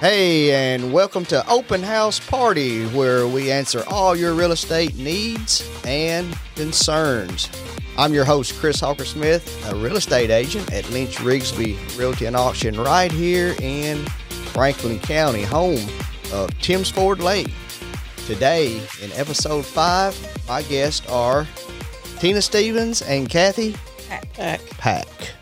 Hey, and welcome to Open House Party, where we answer all your real estate needs and concerns. I'm your host, Chris Hawker Smith, a real estate agent at Lynch Rigsby Realty and Auction right here in Franklin County, home of Tims Ford Lake. Today, in episode five, my guests are Tina Stevens and Kathy Pack. Pack. All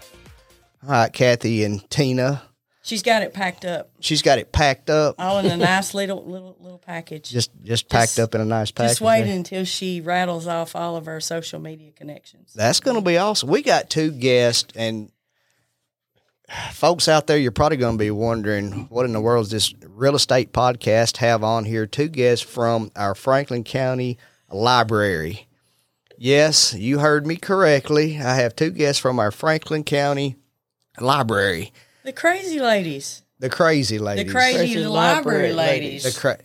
right, Kathy and Tina, She's got it packed up, she's got it packed up, all in a nice little little little package. just just packed Just- up in a nice package. Just waiting until she rattles off all of her social media connections. That's going to be awesome. We got two guests, and folks out there, you're probably going to be wondering what in the world does this real estate podcast have on here? Two guests from our Franklin County Library. Yes, you heard me correctly. I have two guests from our Franklin County Library. The crazy ladies, The crazy the ladies. crazy, Crazy library library ladies. The cra-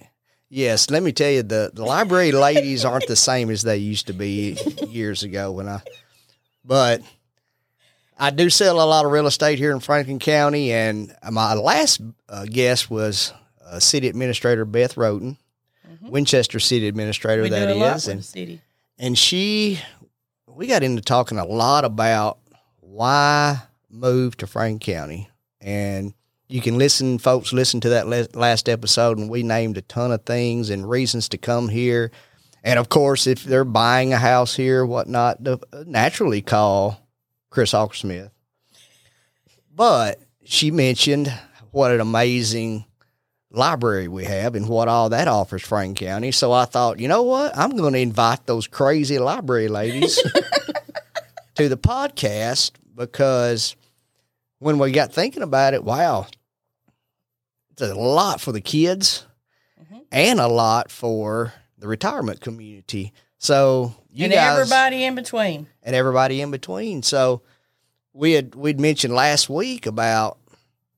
yes, let me tell you, the, the library ladies aren't the same as they used to be years ago when I. But I do sell a lot of real estate here in Franklin County, and my last uh, guest was uh, City Administrator Beth Roden, Winchester City Administrator we that a is, with and city. and she, we got into talking a lot about why move to Franklin County, and you can listen, folks, listen to that last episode, and we named a ton of things and reasons to come here, and of course, if they're buying a house here, whatnot, to uh, naturally call Chris Smith. But she mentioned what an amazing library we have and what all that offers Franklin County. So I thought, you know what? I'm going to invite those crazy library ladies to the podcast because when we got thinking about it, wow, it's a lot for the kids Mhm. and a lot for the retirement community. So you and guys everybody in between. and everybody in between. So we had we'd mentioned last week about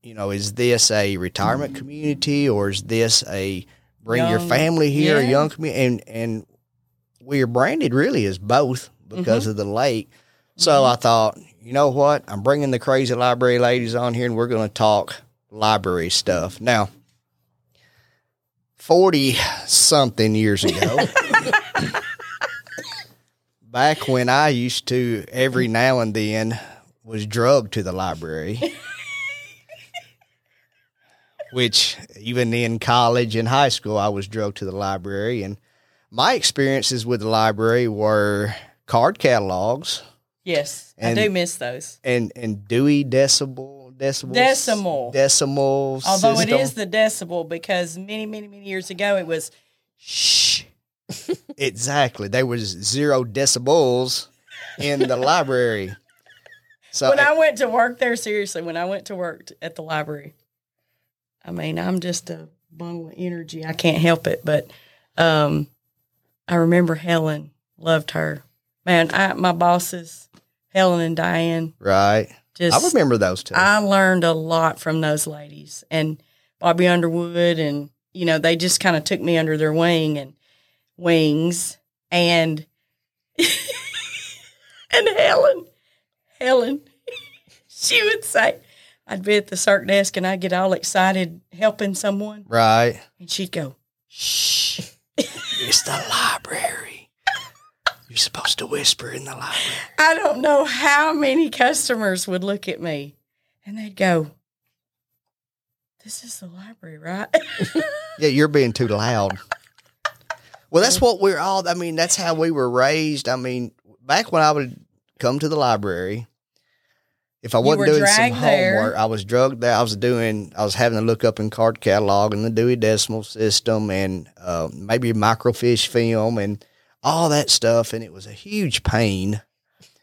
you know is this a retirement community or is this a bring your family here a yeah. young community and and we are branded really as both because Mm-hmm. of the lake. So I thought, you know what? I'm bringing the crazy library ladies on here and we're going to talk library stuff. Now, 40 something years ago, back when I used to every now and then was drugged to the library. Which even in college and high school I was drugged to the library and my experiences with the library were card catalogs Yes, And- I do miss those. and and Dewey Decibel decibels Decimal. decimal Although system. it is the decibel, because many, many, many years ago it was shh exactly there was zero decibels in the library so when I went to work there, seriously, when I went to work t- at the library, I mean, I'm just a bundle of energy. I can't help it. But um, I remember Helen, loved her. Man, I, my bosses, Helen and Diane, right. Just I remember those two I learned a lot from those ladies and Bobby Underwood, and you know, they just kind of took me under their wing and wings, and and Helen, Helen, she would say, I'd be at the circ desk and I'd get all excited helping someone, right. And she'd go, shh. It's the library you're supposed to whisper in the library I don't know how many customers would look at me, and they'd go. This is the library, right? Yeah, you're being too loud. Well, that's what we're all. I mean, that's how we were raised. I mean, back when I would come to the library, if I wasn't doing some dragged there. homework, I was drugged there. I was doing. I was having to look up in card catalog and the Dewey Decimal System and uh, maybe microfiche film and all that stuff, and it was a huge pain.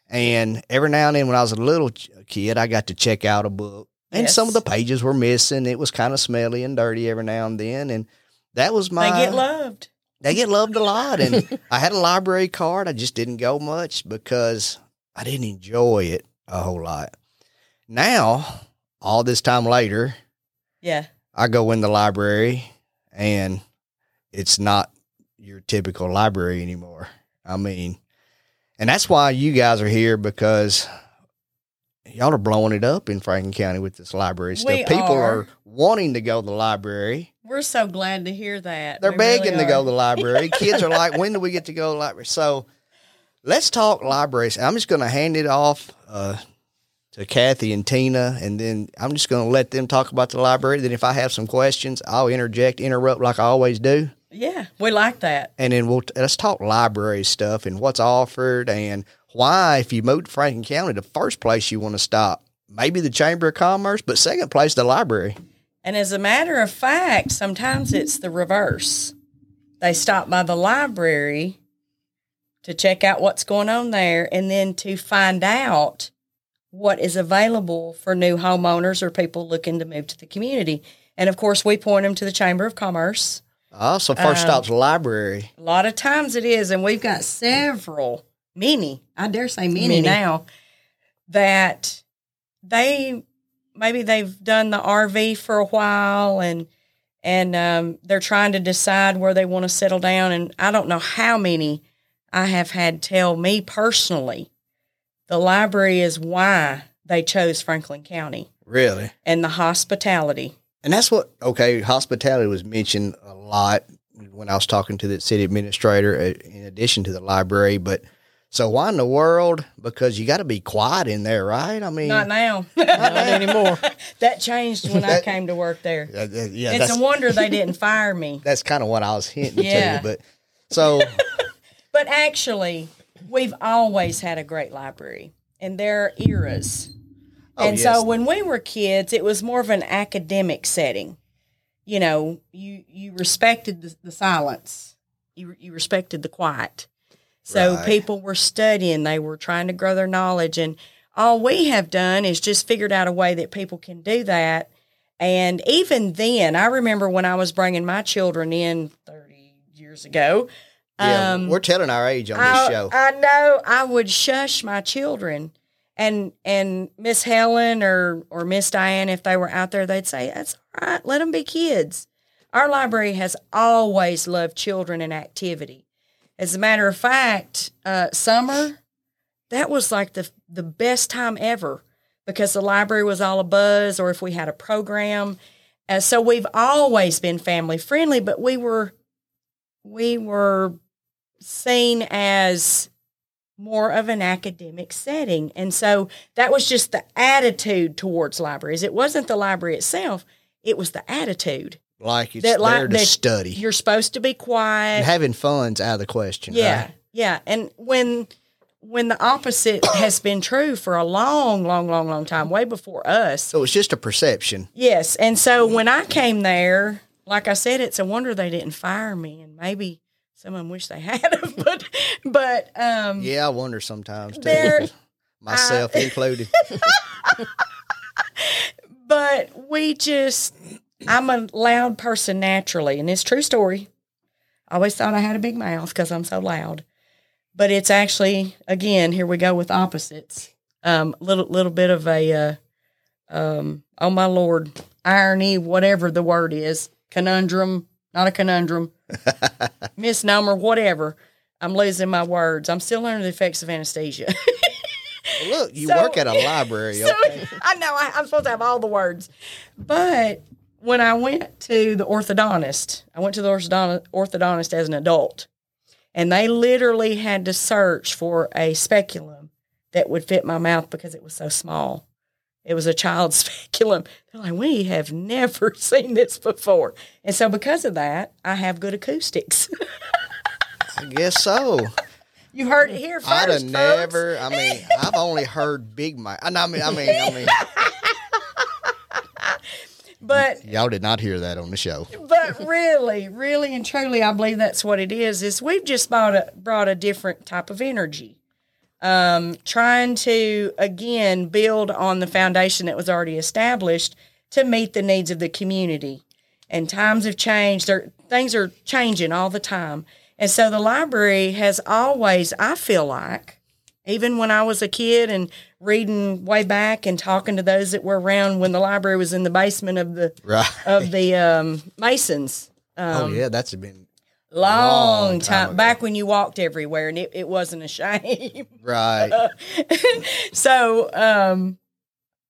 And every now and then, when I was a little kid, I got to check out a book, and some of the pages were missing. It was kind of smelly and dirty every now and then, and that was my. they get loved. They get loved a lot, and I had a library card. I just didn't go much because I didn't enjoy it a whole lot. Now, all this time later, Yeah. I go in the library, and it's not your typical library anymore. I mean, and that's why you guys are here because y'all are blowing it up in Franklin County with this library stuff. We People are. are. wanting to go to the library. We're so glad to hear that. They're We really begging to go to the library. Kids are like, when do we get to go to the library? So let's talk libraries. I'm just going to hand it off uh, to Kathy and Tina, and then I'm just going to let them talk about the library. Then if I have some questions, I'll interject, interrupt like I always do. Yeah, we like that. and then we'll let's talk library stuff and what's offered and why if you move to Franklin County, the first place you want to stop maybe the Chamber of Commerce, but second place the library. And as a matter of fact, sometimes it's the reverse. They stop by the library to check out what's going on there and then to find out what is available for new homeowners or people looking to move to the community. And of course, we point them to the Chamber of Commerce. Also, first stop's library. A lot of times it is, and we've got several, many, I dare say many, Many. now, that they maybe they've done the RV for a while and and um, they're trying to decide where they want to settle down. And I don't know how many I have had tell me personally the library is why they chose Franklin County Really? and the hospitality. And that's what okay, hospitality was mentioned a lot when I was talking to the city administrator uh, in addition to the library, but so why in the world? Because you got to be quiet in there, right? I mean, Not now. Not anymore. that changed when I came to work there. uh, uh, yeah, It's a wonder they didn't fire me. that's kind of what I was hinting Yeah. to. But so But actually, we've always had a great library, and there are eras. Oh, and yes. so when we were kids, it was more of an academic setting. You know, you you respected the, the silence, you you respected the quiet. So Right. people were studying, they were trying to grow their knowledge, and all we have done is just figured out a way that people can do that. And even then, I remember when I was bringing my children in thirty years ago. yeah, um, we're telling our age on this show. I know I would shush my children and and Miss Helen or or Miss Diane if they were out there they'd say that's all right let them be kids. Our library has always loved children and activity. As a matter of fact, uh, summer that was like the the best time ever because the library was all a buzz or if we had a program. Uh, so we've always been family friendly, but we were we were seen as more of an academic setting. And so that was just the attitude towards libraries. It wasn't the library itself, it was the attitude. like it's that li- there to that study. You're supposed to be quiet. And having fun's out of the question. yeah. right? Yeah. And when when the opposite has been true for a long, long, long, long time, way before us. So it's just a perception. Yes. And so when I came there, like I said, it's a wonder they didn't fire me and maybe some of them wish they had have, but but um Yeah, I wonder sometimes too. Myself included. but we just i'm a loud person naturally and it's a true story i always thought i had a big mouth because i'm so loud but it's actually again here we go with opposites um little little bit of a uh, um oh my lord irony whatever the word is conundrum not a conundrum misnomer whatever i'm losing my words i'm still under the effects of anesthesia Well, look, you So- work at a library. So Okay? I know I, I'm supposed to have all the words, but when I went to the orthodontist, I went to the orthodontist as an adult, and they literally had to search for a speculum that would fit my mouth because it was so small. It was a child's speculum. They're like, we have never seen this before, and so because of that, I have good acoustics. I guess so. you heard it here 1st I'd have folks. never. I mean, I've only heard Big Mike. I mean, I mean, I mean, but y'all did not hear that on the show. but really, really and truly, I believe that's what it is. Is we've just brought a brought a different type of energy, um, trying to again build on the foundation that was already established to meet the needs of the community. And times have changed; There, things are changing all the time. And so the library has always, I feel like, even when I was a kid and reading way back and talking to those that were around when the library was in the basement of the Right. of the um, Masons. oh Um, yeah, that's been long, long time, time back when you walked everywhere and it, it wasn't a shame. right. so, um,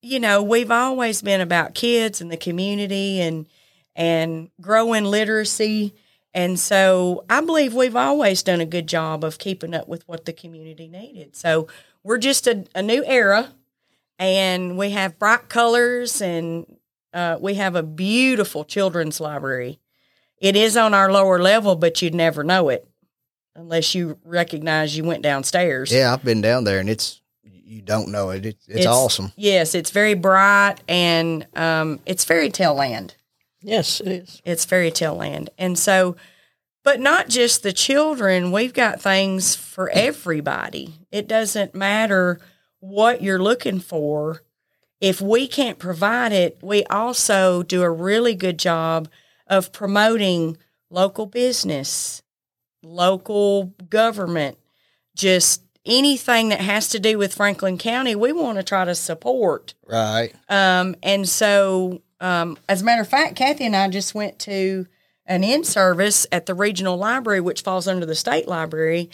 you know, we've always been about kids and the community and and growing literacy. And so I believe we've always done a good job of keeping up with what the community needed. So we're just a, a new era and we have bright colors and uh, we have a beautiful children's library. It is on our lower level, but you'd never know it unless you recognize you went downstairs. Yeah, I've been down there and it's you don't know it. it it's, awesome. Yes, it's very bright and um, it's fairy tale land. Yes, it is. It's fairy tale land. And so, but not just the children, we've got things for everybody. It doesn't matter what you're looking for. If we can't provide it, we also do a really good job of promoting local business, local government, just anything that has to do with Franklin County, we want to try to support. Right. Um, and so, um, as a matter of fact, Kathy and I just went to an in service at the regional library, which falls under the state library.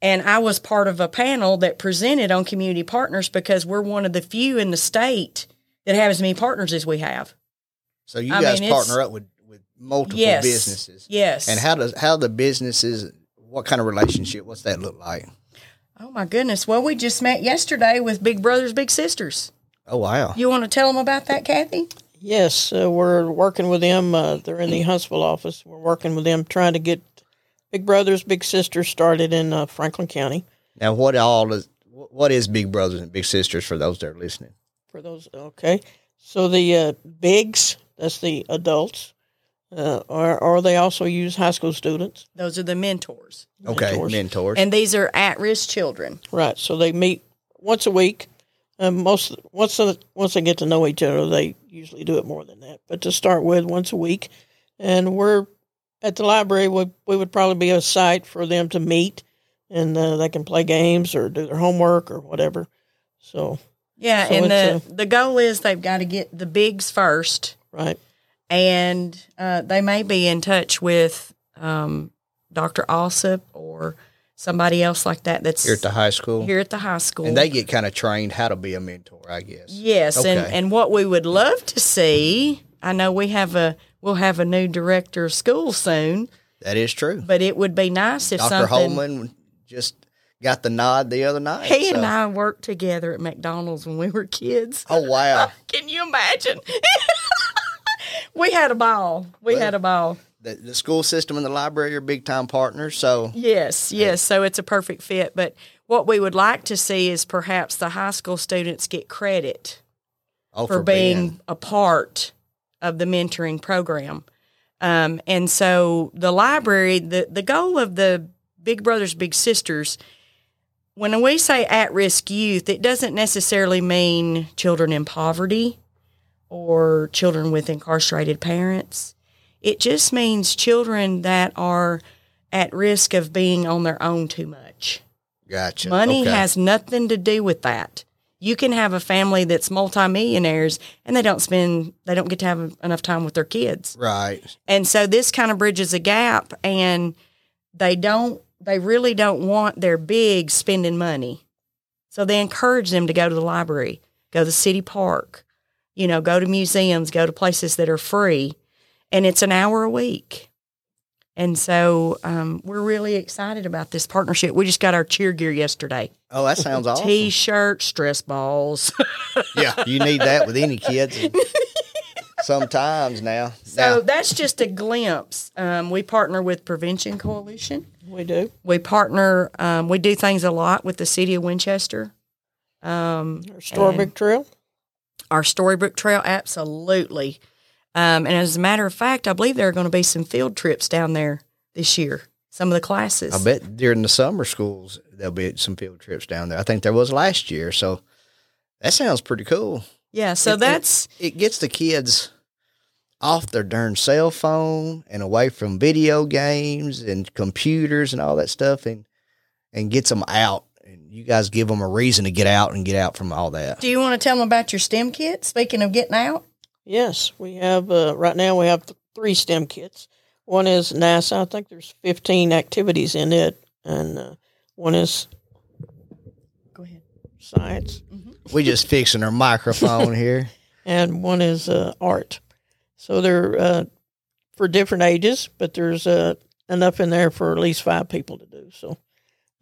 And I was part of a panel that presented on community partners because we're one of the few in the state that have as many partners as we have. So you I guys mean, partner up with, with multiple yes, businesses. Yes. And how does how the businesses what kind of relationship? What's that look like? Oh my goodness! Well, we just met yesterday with Big Brothers Big Sisters. Oh wow! You want to tell them about that, Kathy? Yes, uh, we're working with them. Uh, they're in the Huntsville office. We're working with them, trying to get Big Brothers Big Sisters started in uh, Franklin County. Now, what all is what is Big Brothers and Big Sisters for those that are listening? For those, okay. So the uh, bigs, that's the adults, uh, or, or they also use high school students. Those are the mentors. Okay, mentors. mentors. And these are at risk children. Right. So they meet once a week. Um, most once they, once they get to know each other, they usually do it more than that. But to start with, once a week, and we're at the library. We we would probably be a site for them to meet, and uh, they can play games or do their homework or whatever. So yeah, so and the a, the goal is they've got to get the bigs first, right? And uh, they may be in touch with um, Dr. Alsop or somebody else like that that's here at the high school. Here at the high school, and they get kind of trained how to be a mentor, I guess. Yes, okay. and and what we would love to see, I know we have a we'll have a new director of school soon. That is true, but it would be nice if Dr. Holman just got the nod the other night. He so. and I worked together at McDonald's when we were kids. Oh wow! Can you imagine? we had a ball. We well, had a ball. The, the, school system and the library are big time partners. So yes, yes. So it's a perfect fit. But what we would like to see is perhaps the high school students get credit oh, for, for, being, being a part of the mentoring program. Um, and so the library, the, the goal of the Big Brothers Big Sisters, when we say at risk youth, it doesn't necessarily mean children in poverty or children with incarcerated parents. It just means children that are at risk of being on their own too much. Gotcha. Money okay. has nothing to do with that. You can have a family that's multimillionaires and they don't spend, they don't get to have enough time with their kids. Right. And so this kind of bridges a gap and they don't, they really don't want their big spending money. So they encourage them to go to the library, go to the city park, you know, go to museums, go to places that are free, and it's an hour a week. And so um, we're really excited about this partnership. We just got our cheer gear yesterday. Oh, that sounds awesome. T-shirt, stress balls. yeah, you need that with any kids. Sometimes now. So now. that's just a glimpse. Um, we partner with Prevention Coalition. We do. We partner. Um, we do things a lot with the city of Winchester. Um, Storybook Trail our storybook trail? Absolutely. Um, and as a matter of fact i believe there are going to be some field trips down there this year some of the classes. I bet during the summer schools there'll be some field trips down there. I think there was last year so that sounds pretty cool. Yeah so it, that's it, it gets the kids off their darn cell phone and away from video games and computers and all that stuff and and gets them out you guys give them a reason to get out and get out from all that. Do you want to tell them about your STEM kit? Speaking of getting out, yes, we have. Uh, right now, we have three STEM kits. One is NASA. I think there's 15 activities in it, and uh, one is go ahead science. Mm-hmm. we just fixing our microphone here. and one is uh, art. So they're uh, for different ages, but there's uh, enough in there for at least five people to do. So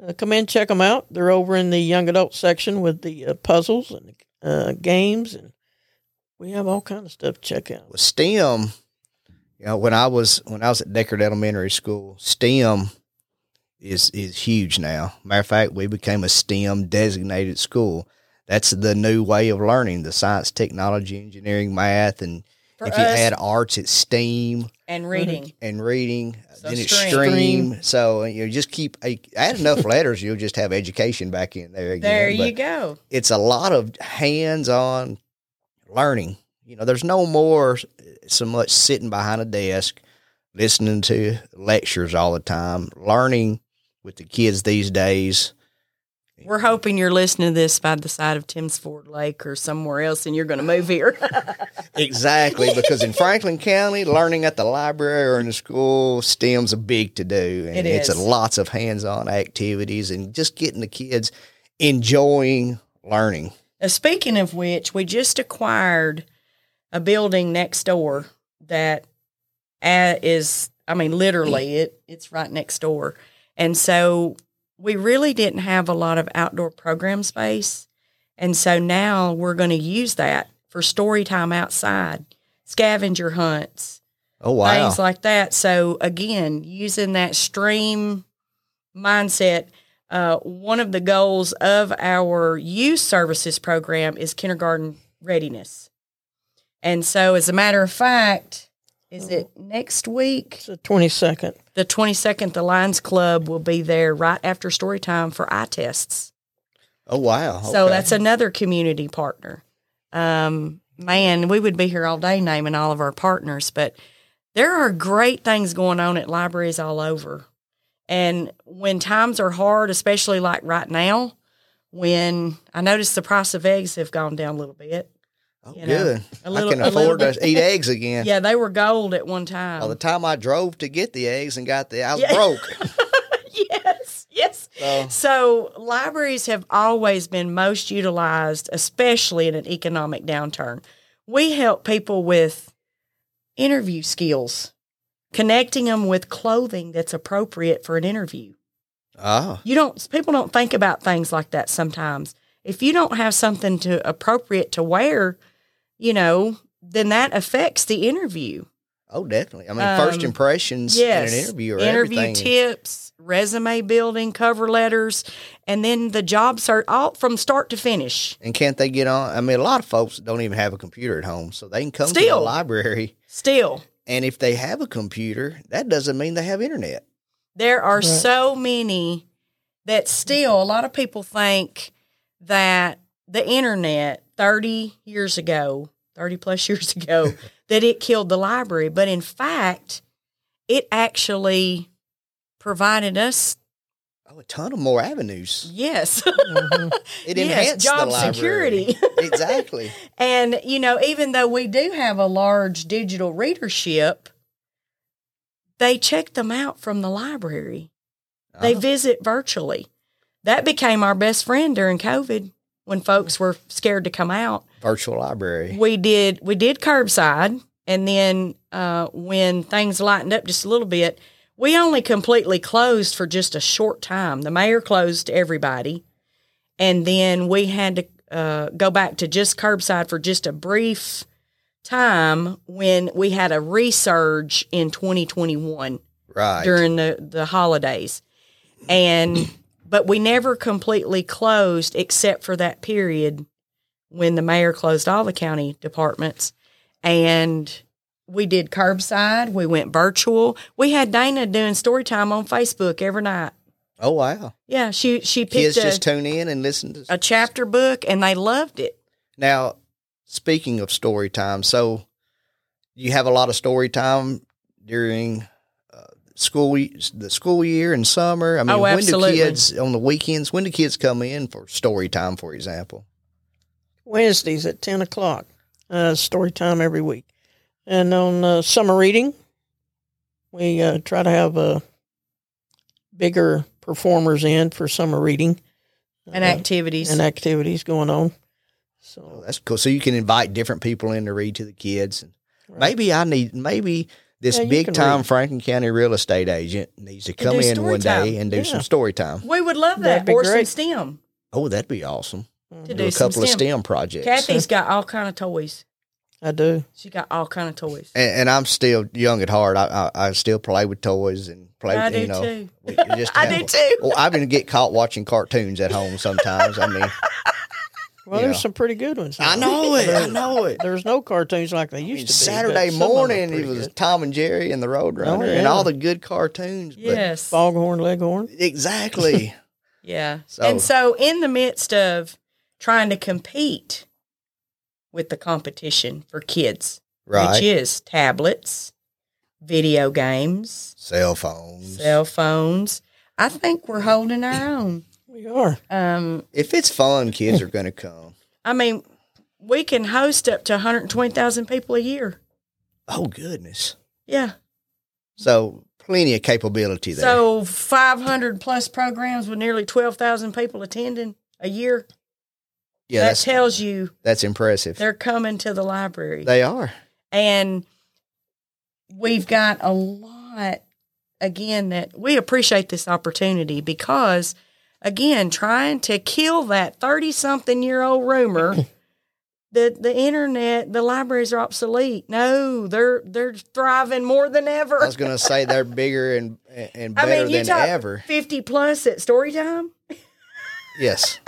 uh, come in, check them out. They're over in the young adult section with the uh, puzzles and uh, games, and we have all kind of stuff to check out. With STEM, you know, when I was when I was at Decherd Elementary School, STEM is is huge now. Matter of fact, we became a STEM designated school. That's the new way of learning: the science, technology, engineering, math, and For if you us- add arts, it's STEAM and reading. Mm-hmm. and reading. So then it's stream. stream. So you just keep add enough letters, you'll just have education back in there again. There But you go. it's a lot of hands-on learning. You know, there's no more so much sitting behind a desk listening to lectures all the time. Learning with the kids these days. We're hoping you're listening to this by the side of Tims Ford Lake or somewhere else, and you're going to move here. Exactly, because in Franklin County, learning at the library or in the school, STEM's a big to do, and It it's a lots of hands-on activities and just getting the kids enjoying learning. Now, speaking of which, we just acquired a building next door that uh, is, I mean, literally, it it's right next door, and so we really didn't have a lot of outdoor program space, and so now we're going to use that for story time outside, scavenger hunts, Oh wow! things like that. So again, using that stream mindset, uh, one of the goals of our youth services program is kindergarten readiness. And so, as a matter of fact, is it next week? It's the twenty second. The 22nd, the Lions Club will be there right after story time for eye tests. oh wow! So that's another community partner. Um, man, we would be here all day naming all of our partners, but there are great things going on at libraries all over. And when times are hard, especially like right now, when I noticed the price of eggs have gone down a little bit. oh, you know, good. a little- I can afford to eat eggs again. Yeah, they were gold at one time. By the time I drove to get the eggs and got the, I was Yeah. broke. yes. So So libraries have always been most utilized, especially in an economic downturn. We help people with interview skills, connecting them with clothing that's appropriate for an interview. ah, You don't people don't think about things like that sometimes. If you don't have something to appropriate to wear, you know, then that affects the interview. Oh, definitely. I mean, first Um, impressions Yes. in an interview are interview everything. tips, resume building, cover letters, and then the job search all from start to finish. And can't they get on? I mean, a lot of folks don't even have a computer at home, so they can come to the Still. library. Still, And if they have a computer, that doesn't mean they have internet. there are Right. so many that still a lot of people think that the internet 30 years ago, 30 plus years ago, that it killed the library, but in fact, it actually provided us Oh, a ton of more avenues. yes. Mhm. It Yes, enhanced job the library. security. exactly. And, you know, even though we do have a large digital readership, they check them out from the library. They Uh-huh. visit virtually. That became our best friend during COVID when folks were scared to come out. Virtual library. We did we did curbside and then uh, when things lightened up just a little bit, we only completely closed for just a short time. The mayor closed to everybody, and then we had to uh, go back to just curbside for just a brief time when we had a resurge in 2021 Right. during the, the holidays. And but we never completely closed except for that period when the mayor closed all the county departments. And we did curbside, we went virtual. We had Dana doing story time on Facebook every night. oh wow. Yeah, she she Kids picked just a, tune in and listen to a chapter book and they loved it. Now, speaking of story time, so you have a lot of story time during uh, school the school year and summer. I mean, Oh, when do kids on the weekends? When do kids come in for story time, for example? Wednesdays at 10 o'clock, uh, story time every week. And on uh, summer reading, we uh, try to have uh, bigger performers in for summer reading And uh, activities. and activities going on. So That's cool. So you can invite different people in to read to the kids. And Maybe I need maybe this Yeah, big time read. Franklin County real estate agent needs to come in story one day and do Yeah. some story time. We would love That'd that. be Or some great. STEM Oh, that'd be awesome. Mm-hmm. to Do do a some couple of STEM. STEM projects. Kathy's got all kind of toys. I do. She got all kind of toys. and, and I'm still young at heart. I, I I still play with toys and play. I with, do you know, too. just I have- do too. Well, I even get caught watching cartoons at home sometimes. I mean, Well, Yeah. there's some pretty good ones. I know it. I know it. There's no cartoons like they used to be. Saturday but some of them are morning, it was good. Tom and Jerry and the Roadrunner Oh, and all the good cartoons. Yes. Foghorn Leghorn. exactly. Yeah. So- and so, in the midst of trying to compete with the competition for kids, right. which is tablets, video games, Cell phones. cell phones, I think we're holding our own. We are. Um, if it's fun, kids are going to come. I mean, we can host up to 120,000 people a year. Oh goodness. Yeah. So plenty of capability there. So 500 plus programs with nearly 12,000 people attending a year. Yeah, that tells you that's impressive. they're coming to the library. They are. and we've got a lot again that we appreciate this opportunity because again trying to kill that 30 something year old rumor that the internet the libraries are obsolete no they're they're thriving more than ever I was going to say they're bigger and and I better mean you than talk ever. 50 plus at story time Yes.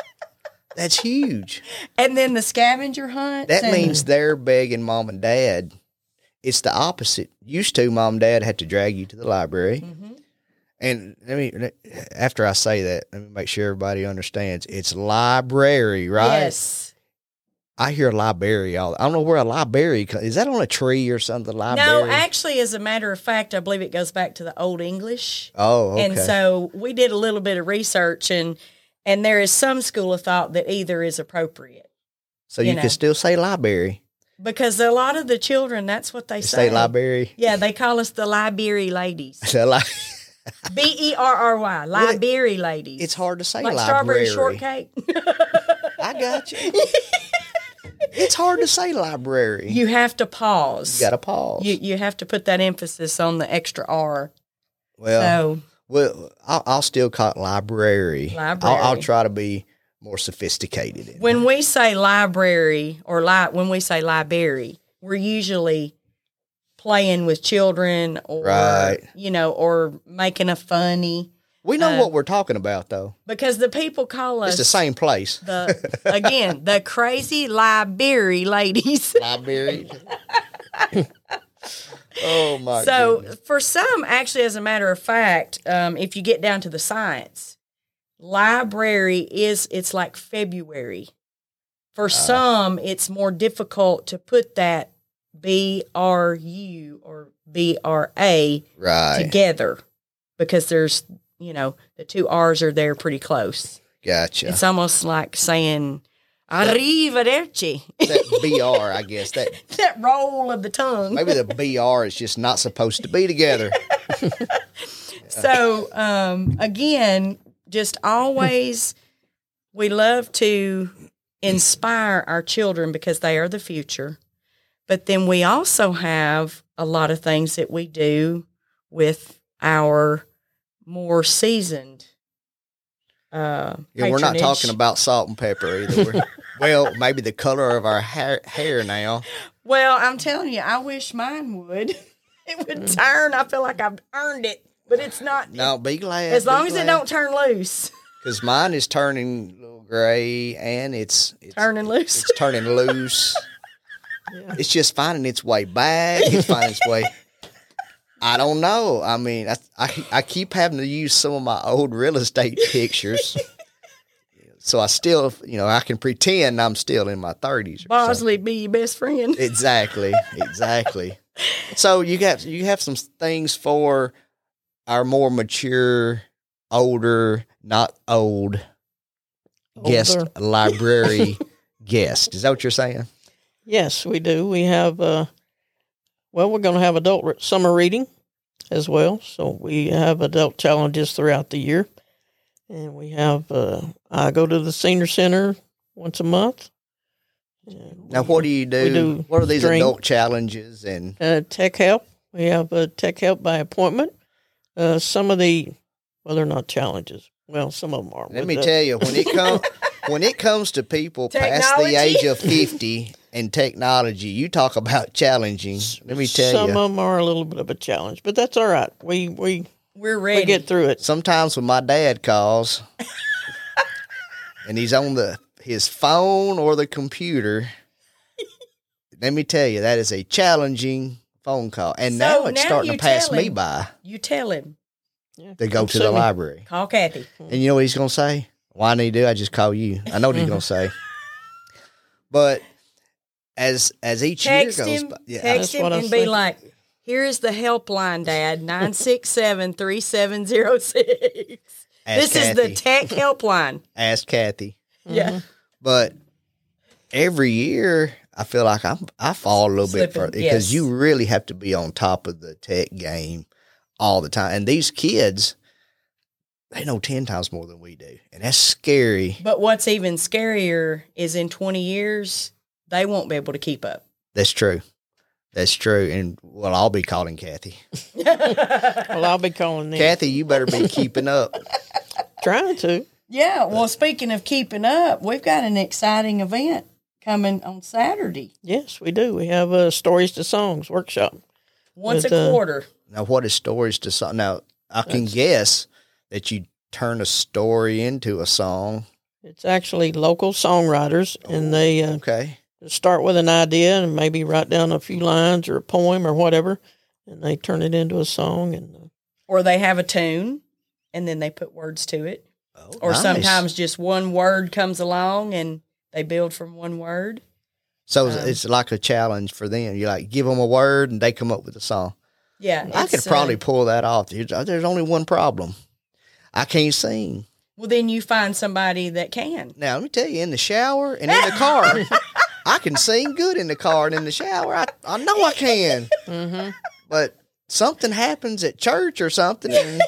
That's huge. and then the scavenger hunt That means they're begging mom and dad. It's the opposite. Used to, mom and dad had to drag you to the library. Mm-hmm. And let me, after I say that, let me make sure everybody understands. It's library, right? yes I hear library all. I don't know where a library is. That on a tree or something? Library. no actually as a matter of fact i believe it goes back to the old english Oh, okay. And so we did a little bit of research and and there is some school of thought that either is appropriate. so you, you know. can still say library. Because a lot of the children that's what they Say say. library. Yeah, they call us the Liberry ladies. B E R R Y. Well, it- ladies. it's hard to say like library. strawberry shortcake. I got you. it's hard to say library. you have to pause. You got to pause. you you have to put that emphasis on the extra R. well, So well, I'll, I'll still call it library. I'll, I'll try to be more sophisticated. When we say library or li- when we say library, we're usually playing with children or Right. you know or making a funny We know uh, what we're talking about, though. because the people call us It's the same place. the again the crazy library ladies. Library. oh my. so goodness. for some, actually, as a matter of fact, um, if you get down to the science, library is it's like February. For Ah. some, it's more difficult to put that B R U or B R A right. together because there's you know the two R's are there pretty close. Gotcha. It's almost like saying arrivederci. that BR, I guess that that roll of the tongue. maybe the BR is just not supposed to be together. So um, again, just always we love to inspire our children because they are the future. But then we also have a lot of things that we do with our more seasoned. Uh, Yeah, we're not talking about salt and pepper either. Well, maybe the color of our hair, hair now. Well, I'm telling you, I wish mine would. It would mm. turn. I feel like I've earned it, but it's not. No, be glad. as long as it don't turn loose, because mine is turning a little gray and it's it's turning loose. it's turning loose. Yeah. It's just finding its way back. It's finding its way. I don't know. I mean, I, I I keep having to use some of my old real estate pictures, so I still, you know, I can pretend I'm still in my thirties. Bosley be your best friend. Exactly, exactly. so you got you have some things for our more mature, older, not old guest library guest. Is that what you're saying? Yes, we do. We have, uh, well, we're going to have adult summer reading as well. So we have adult challenges throughout the year. And we have, uh, I go to the senior center once a month. Now, what do you do? do what are these string. adult challenges? And Uh, tech help. We have uh, tech help by appointment. Uh, some of the, well, they're not challenges. Well, some of them are. let me the- tell you, when it comes when it comes to people past the age of fifty and technology, you talk about challenging. Let me tell some you, some of them are a little bit of a challenge, but that's all right. We we We're ready. we get through it. sometimes when my dad calls and he's on the his phone or the computer, let me tell you, that is a challenging phone call. And So now it's now starting to pass tell me by you tell him. Yeah. to go Come to the me. library. Call Kathy. Mm-hmm. And you know what he's gonna say? Why need to do? I just call you. I know what he's gonna say. But as as each Text year goes him. by, yeah, text That's him what I and was be thinking. like, "Here is the helpline, Dad. Nine six seven three seven zero six. ask This is the tech helpline." ask Kathy. Yeah. Mm-hmm. But every year, I feel like I'm I fall a little bit further because yes. you really have to be on top of the tech game all the time. And these kids, they know ten times more than we do, and that's scary. But what's even scarier is in twenty years they won't be able to keep up. That's true. That's true. And well, I'll be calling Kathy. Well, I'll be calling them. Kathy, you better be keeping up. Trying to. Yeah. Well, speaking of keeping up, we've got an exciting event coming on Saturday. Yes, we do. We have a stories to songs workshop. Once With, a uh, quarter. Now, what is stories to song? Now, I can guess that you turn a story into a song. It's actually local songwriters, and they uh, Okay. Start with an idea and maybe write down a few lines or a poem or whatever, and they turn it into a song. And uh, Or they have a tune and then they put words to it. Oh, Or nice. sometimes just one word comes along and they build from one word. So um, it's- it's like a challenge for them. You like give them a word and they come up with a song. Yeah. I could it's, uh, probably pull that off. There's, there's only one problem. I can't sing. well, then you find somebody that can. Now, let me tell you, in the shower and in the car, I can sing good in the car and in the shower. I, I know I can. mhm. But something happens at church or something. And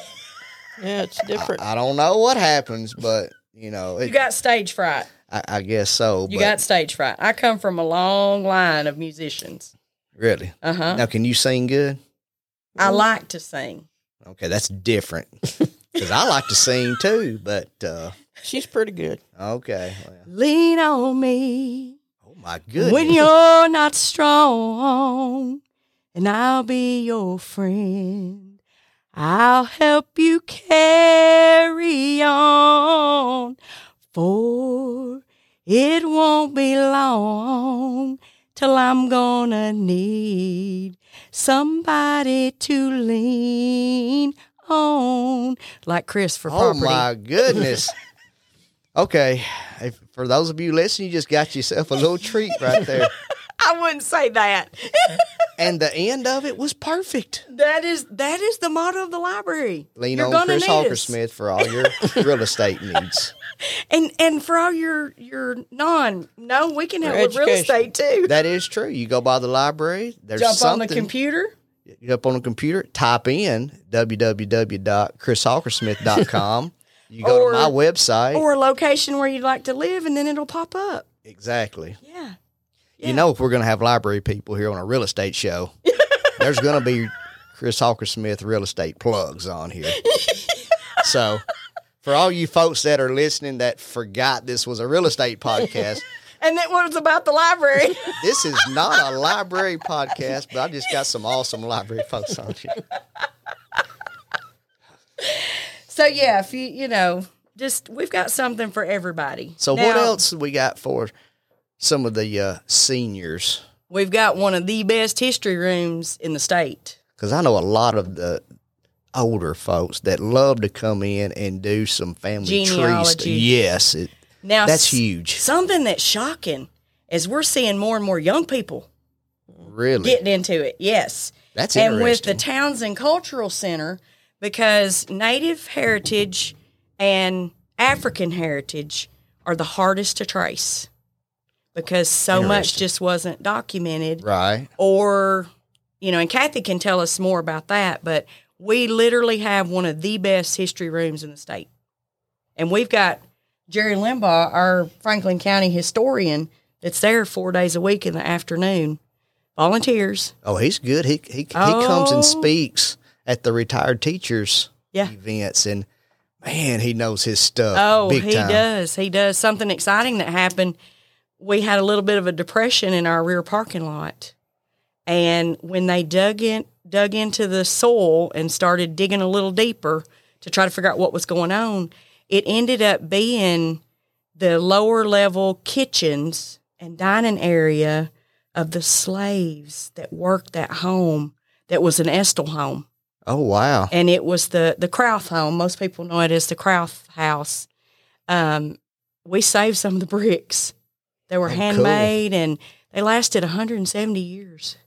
yeah, it's different. I don't know what happens, but, you know, it, You got stage fright. I, I guess so. You but got stage fright. I come from a long line of musicians. really. Uh huh. Now, can you sing good? I like to sing. Okay, that's different. Because I like to sing too, but uh, She's pretty good. okay. Well, Lean on me oh my goodness. when you're not strong, and I'll be your friend. I'll help you carry on, for it won't be long till I'm gonna need somebody to lean on, like Chris for oh property. my goodness. okay, if, for those of you listening, you just got yourself a little treat right there, I wouldn't say that. and the end of it was perfect. That is that is the motto of the library. Lean You're on Chris need Hawker. Smith for all your real estate needs. And and for all your your non, no, we can help with real estate too. That is true. You go by the library. There's Jump something. on the computer. You get up on the computer, type in www.chrishawkersmith.com. You go Or- to my website. Or a location where you'd like to live, and then it'll pop up. exactly. Yeah. You know, if we're going to have library people here on a real estate show, there's going to be Chris Hawker Smith real estate plugs on here. so, for all you folks that are listening that forgot this was a real estate podcast, And that was about the library. this is not a library podcast, but I just got some awesome library folks on here. So yeah, if you you know, just we've got something for everybody. So, what Now, else we got for some of the uh, seniors? We've got one of the best history rooms in the state. Because I know a lot of the older folks that love to come in and do some family tree stuff. Genealogy. Yes, it, Now that's huge. Something that's shocking is we're seeing more and more young people Really, getting into it. Yes. that's and with the Townsend Cultural Center, because Native heritage and African heritage are the hardest to trace because so much just wasn't documented right. or you know and kathy can tell us more about that but we literally have one of the best history rooms in the state and we've got jerry limbaugh our franklin county historian that's there four days a week in the afternoon. Volunteers. Oh, he's good. He he, he comes Oh. and speaks at the retired teachers Yeah. events, and man, he knows his stuff. Oh, he time. does. He does. Something exciting that happened. We had a little bit of a depression in our rear parking lot. And when they dug in dug into the soil and started digging a little deeper to try to figure out what was going on, it ended up being the lower level kitchens and dining area of the slaves that worked that home that was an Estill home Oh wow. and it was the the Crowth home. Most people know it as the Crowth house. Um, we saved some of the bricks. They were Oh, cool. handmade and they lasted 170 years.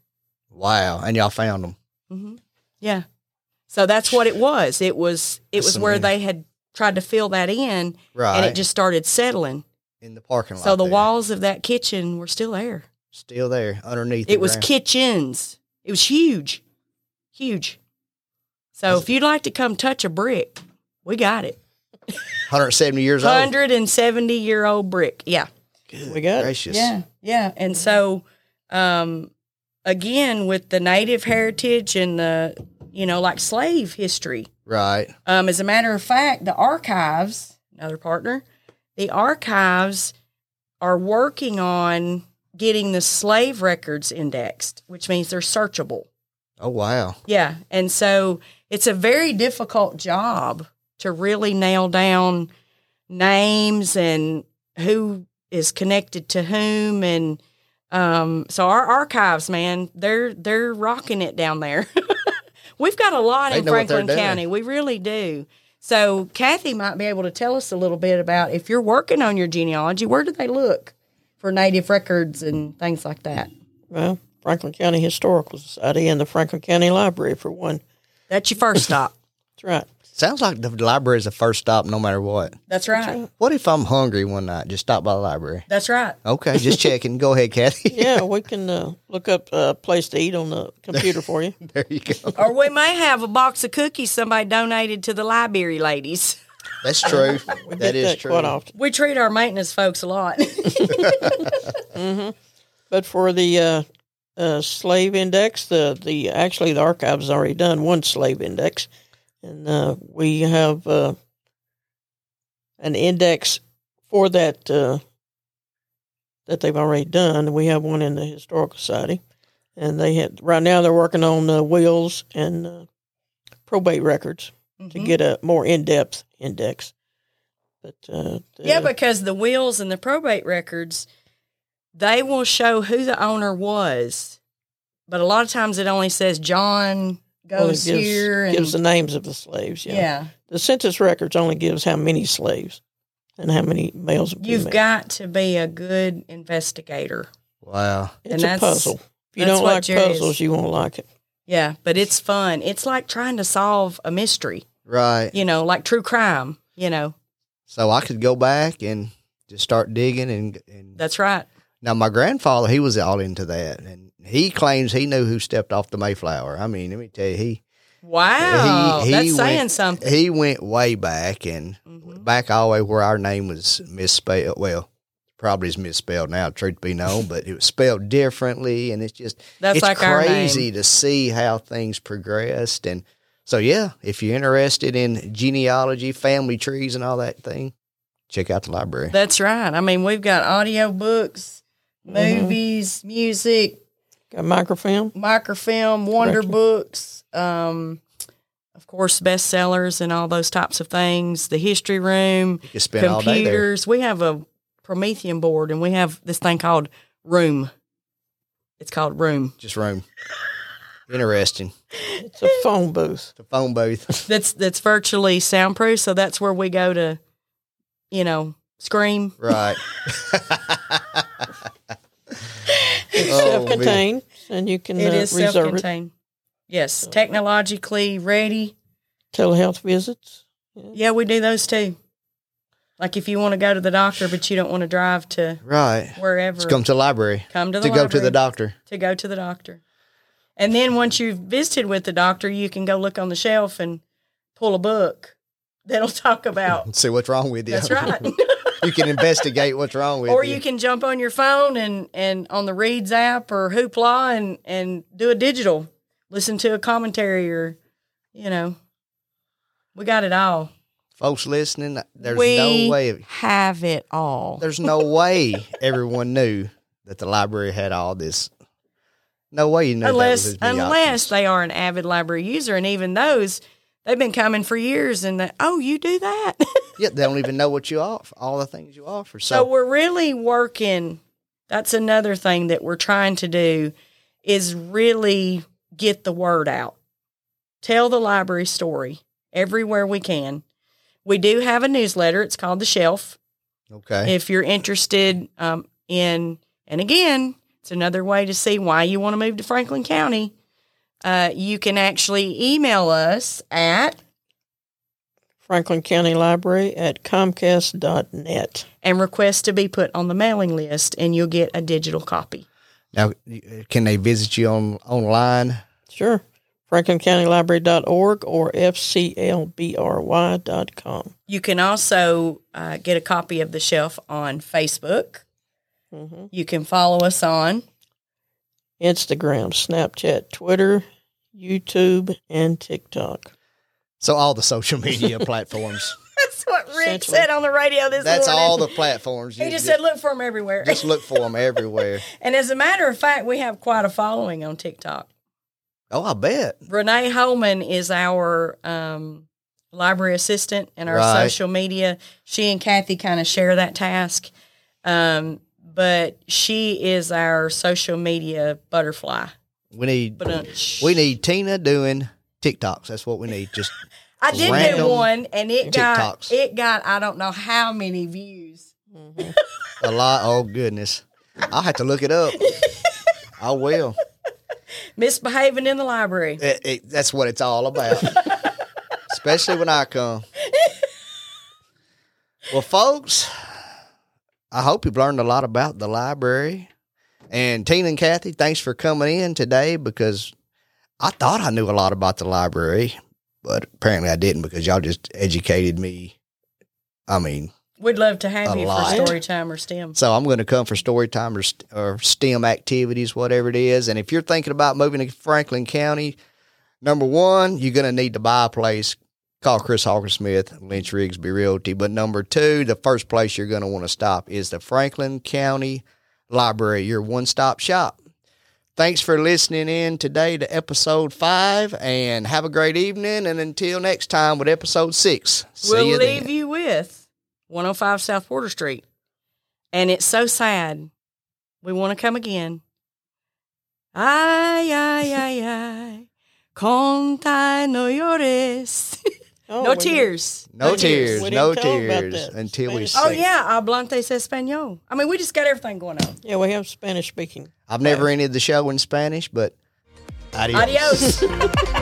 Wow. And y'all found him. hmm Yeah, so that's what it was. It was it That's was where they had tried to fill that in, Right. and it just started settling. in the parking lot. So the there. walls of that kitchen were still there. still there underneath. It the was ground. kitchens. It was huge, huge. So if you'd like to come touch a brick, we got it. 170 years old. 170 year old brick. Yeah. We got it. Gracious. Yeah. Yeah. And so, um, again, with the native heritage and the, you know, like slave history, Right. um, as a matter of fact, the archives, another partner, the archives are working on getting the slave records indexed, which means they're searchable. Oh wow. Yeah. And so it's a very difficult job to really nail down names and who is connected to whom and um so our archives man they're they're rocking it down there we've got a lot They in know what franklin doing. county we really do so kathy might be able to tell us a little bit about if you're working on your genealogy where do they look for native records and things like that Well, Franklin County Historical Society and the Franklin County Library for one. That's your first stop That's right. Sounds like the library is the first stop, no matter what. that's right What if I'm hungry one night? Just stop by the library. that's right Okay, just checking. Go ahead, Kathy. Yeah, we can uh, look up a place to eat on the computer for you. there you go. Or we may have a box of cookies somebody donated to the library ladies. That's true. Get that is that true. quite often. We treat our maintenance folks a lot. But for the uh, uh, slave index, the the actually the archives already done one slave index, and uh, we have uh, an index for that uh, that they've already done. We have one in the historical society, and they had right now they're working on uh, wills and uh, probate records to get a more in depth index. But uh, the- yeah, because the wills and the probate records, they will show who the owner was. But a lot of times it only says John well, goes gives, here and gives the names of the slaves. yeah. The census records only gives how many slaves and how many males You've females. got to be a good investigator. Wow. it's and a that's- puzzle. If you don't like Jerry puzzles, is. you won't like it. Yeah, but it's fun. It's like trying to solve a mystery, Right. you know, like true crime, you know. So I could go back and just start digging and and That's right. Now my grandfather he was all into that and he claims he knew who stepped off the Mayflower. I mean, let me tell you, he Wow. he that's saying went, something. He went way back and Mhm. back all the way where our name was misspelled. Well, probably is misspelled now, truth be known, but it was spelled differently, and it's just That's it's like crazy to see how things progressed. And so, yeah, if you're interested in genealogy, family trees, and all that thing, check out the library. That's right. I mean, we've got audio books, Mm-hmm. movies, music, Got microfilm? microfilm, wonder Correct. books, um, of course, bestsellers and all those types of things. The history room, You can spend all day there. computers. We have a Promethean board, and we have this thing called Room. It's called Room. Just room. Interesting. It's a phone booth. It's a phone booth. That's that's virtually soundproof. So that's where we go to, you know, scream. right. It's Oh, man. self-contained, and you can It uh, is reserve self-contained. Yes, technologically ready. Telehealth visits. Yeah, we do those too. Like if you want to go to the doctor, but you don't want to drive to Right. wherever, Let's come to the library come to the to go to the doctor. to go to the doctor. And then once you've visited with the doctor, you can go look on the shelf and pull a book, that'll talk about. See what's wrong with you. That's right. you can investigate what's wrong with or you. Or you can jump on your phone and and on the Reads app or Hoopla and and do a digital, listen to a commentary or, you know, we got it all. Folks listening, there's we no way. have it all. There's no way everyone knew that the library had all this. No way you knew unless unless options. they are an avid library user, and even those they've been coming for years. And that oh, you do that. yeah, they don't even know what you offer, all the things you offer. so So, we're really working. That's another thing that we're trying to do is really get the word out. Tell the library story everywhere we can. We do have a newsletter. It's called The Shelf. okay, If you're interested um, in, and again, it's another way to see why you want to move to Franklin County. Uh, you can actually email us at Franklin County Library at Comcast.net. and request to be put on the mailing list, and you'll get a digital copy. now can they visit you on online? Sure. FranklinCountyLibrary.org or FCLBRY.com. You can also uh, get a copy of the shelf on Facebook. Mm-hmm. You can follow us on. Instagram, Snapchat, Twitter, YouTube, and TikTok. So all the social media platforms. That's what Rick said on the radio this That's morning. all the platforms. He You just said, "Look for them everywhere." just look for them everywhere. and as a matter of fact, we have quite a following on TikTok. Oh, I bet. Renee Holman is our um, library assistant and our Right. social media. She and Kathy kind of share that task. Um, but she is our social media butterfly. We need But uh, we need Tina doing TikToks. That's what we need. Just I did get one, and it got it got I don't know how many views. a lot. Oh goodness, I'll have to look it up. I will. Misbehaving in the library. It, it, that's what it's all about. Especially when I come. Well, folks, I hope you've learned a lot about the library. And Tina and Kathy, thanks for coming in today because I thought I knew a lot about the library, but apparently I didn't because y'all just educated me. I mean, We'd love to have you lot. for story time or STEM. So I'm going to come for story time or, or STEM activities, whatever it is. And if you're thinking about moving to Franklin County, number one, you're going to need to buy a place. Call Chris Hawker Smith, Lynch Rigsby Realty. But number two, the first place you're going to want to stop is the Franklin County Library, your one stop shop. Thanks for listening in today to episode five, and have a great evening. And until next time with episode six, see we'll you leave then. you with 105 South Porter Street. And it's so sad. We want to come again. Ay, ay, ay, ay. Conta no llores. Oh, no tears. No No tears. tears, no didn't tell about tears that. until we Spanish. Oh, yeah. Hablantes Espanol. I mean, we just got everything going on. Yeah, we have Spanish speaking. I've never ended the show in Spanish, but adios. Adios.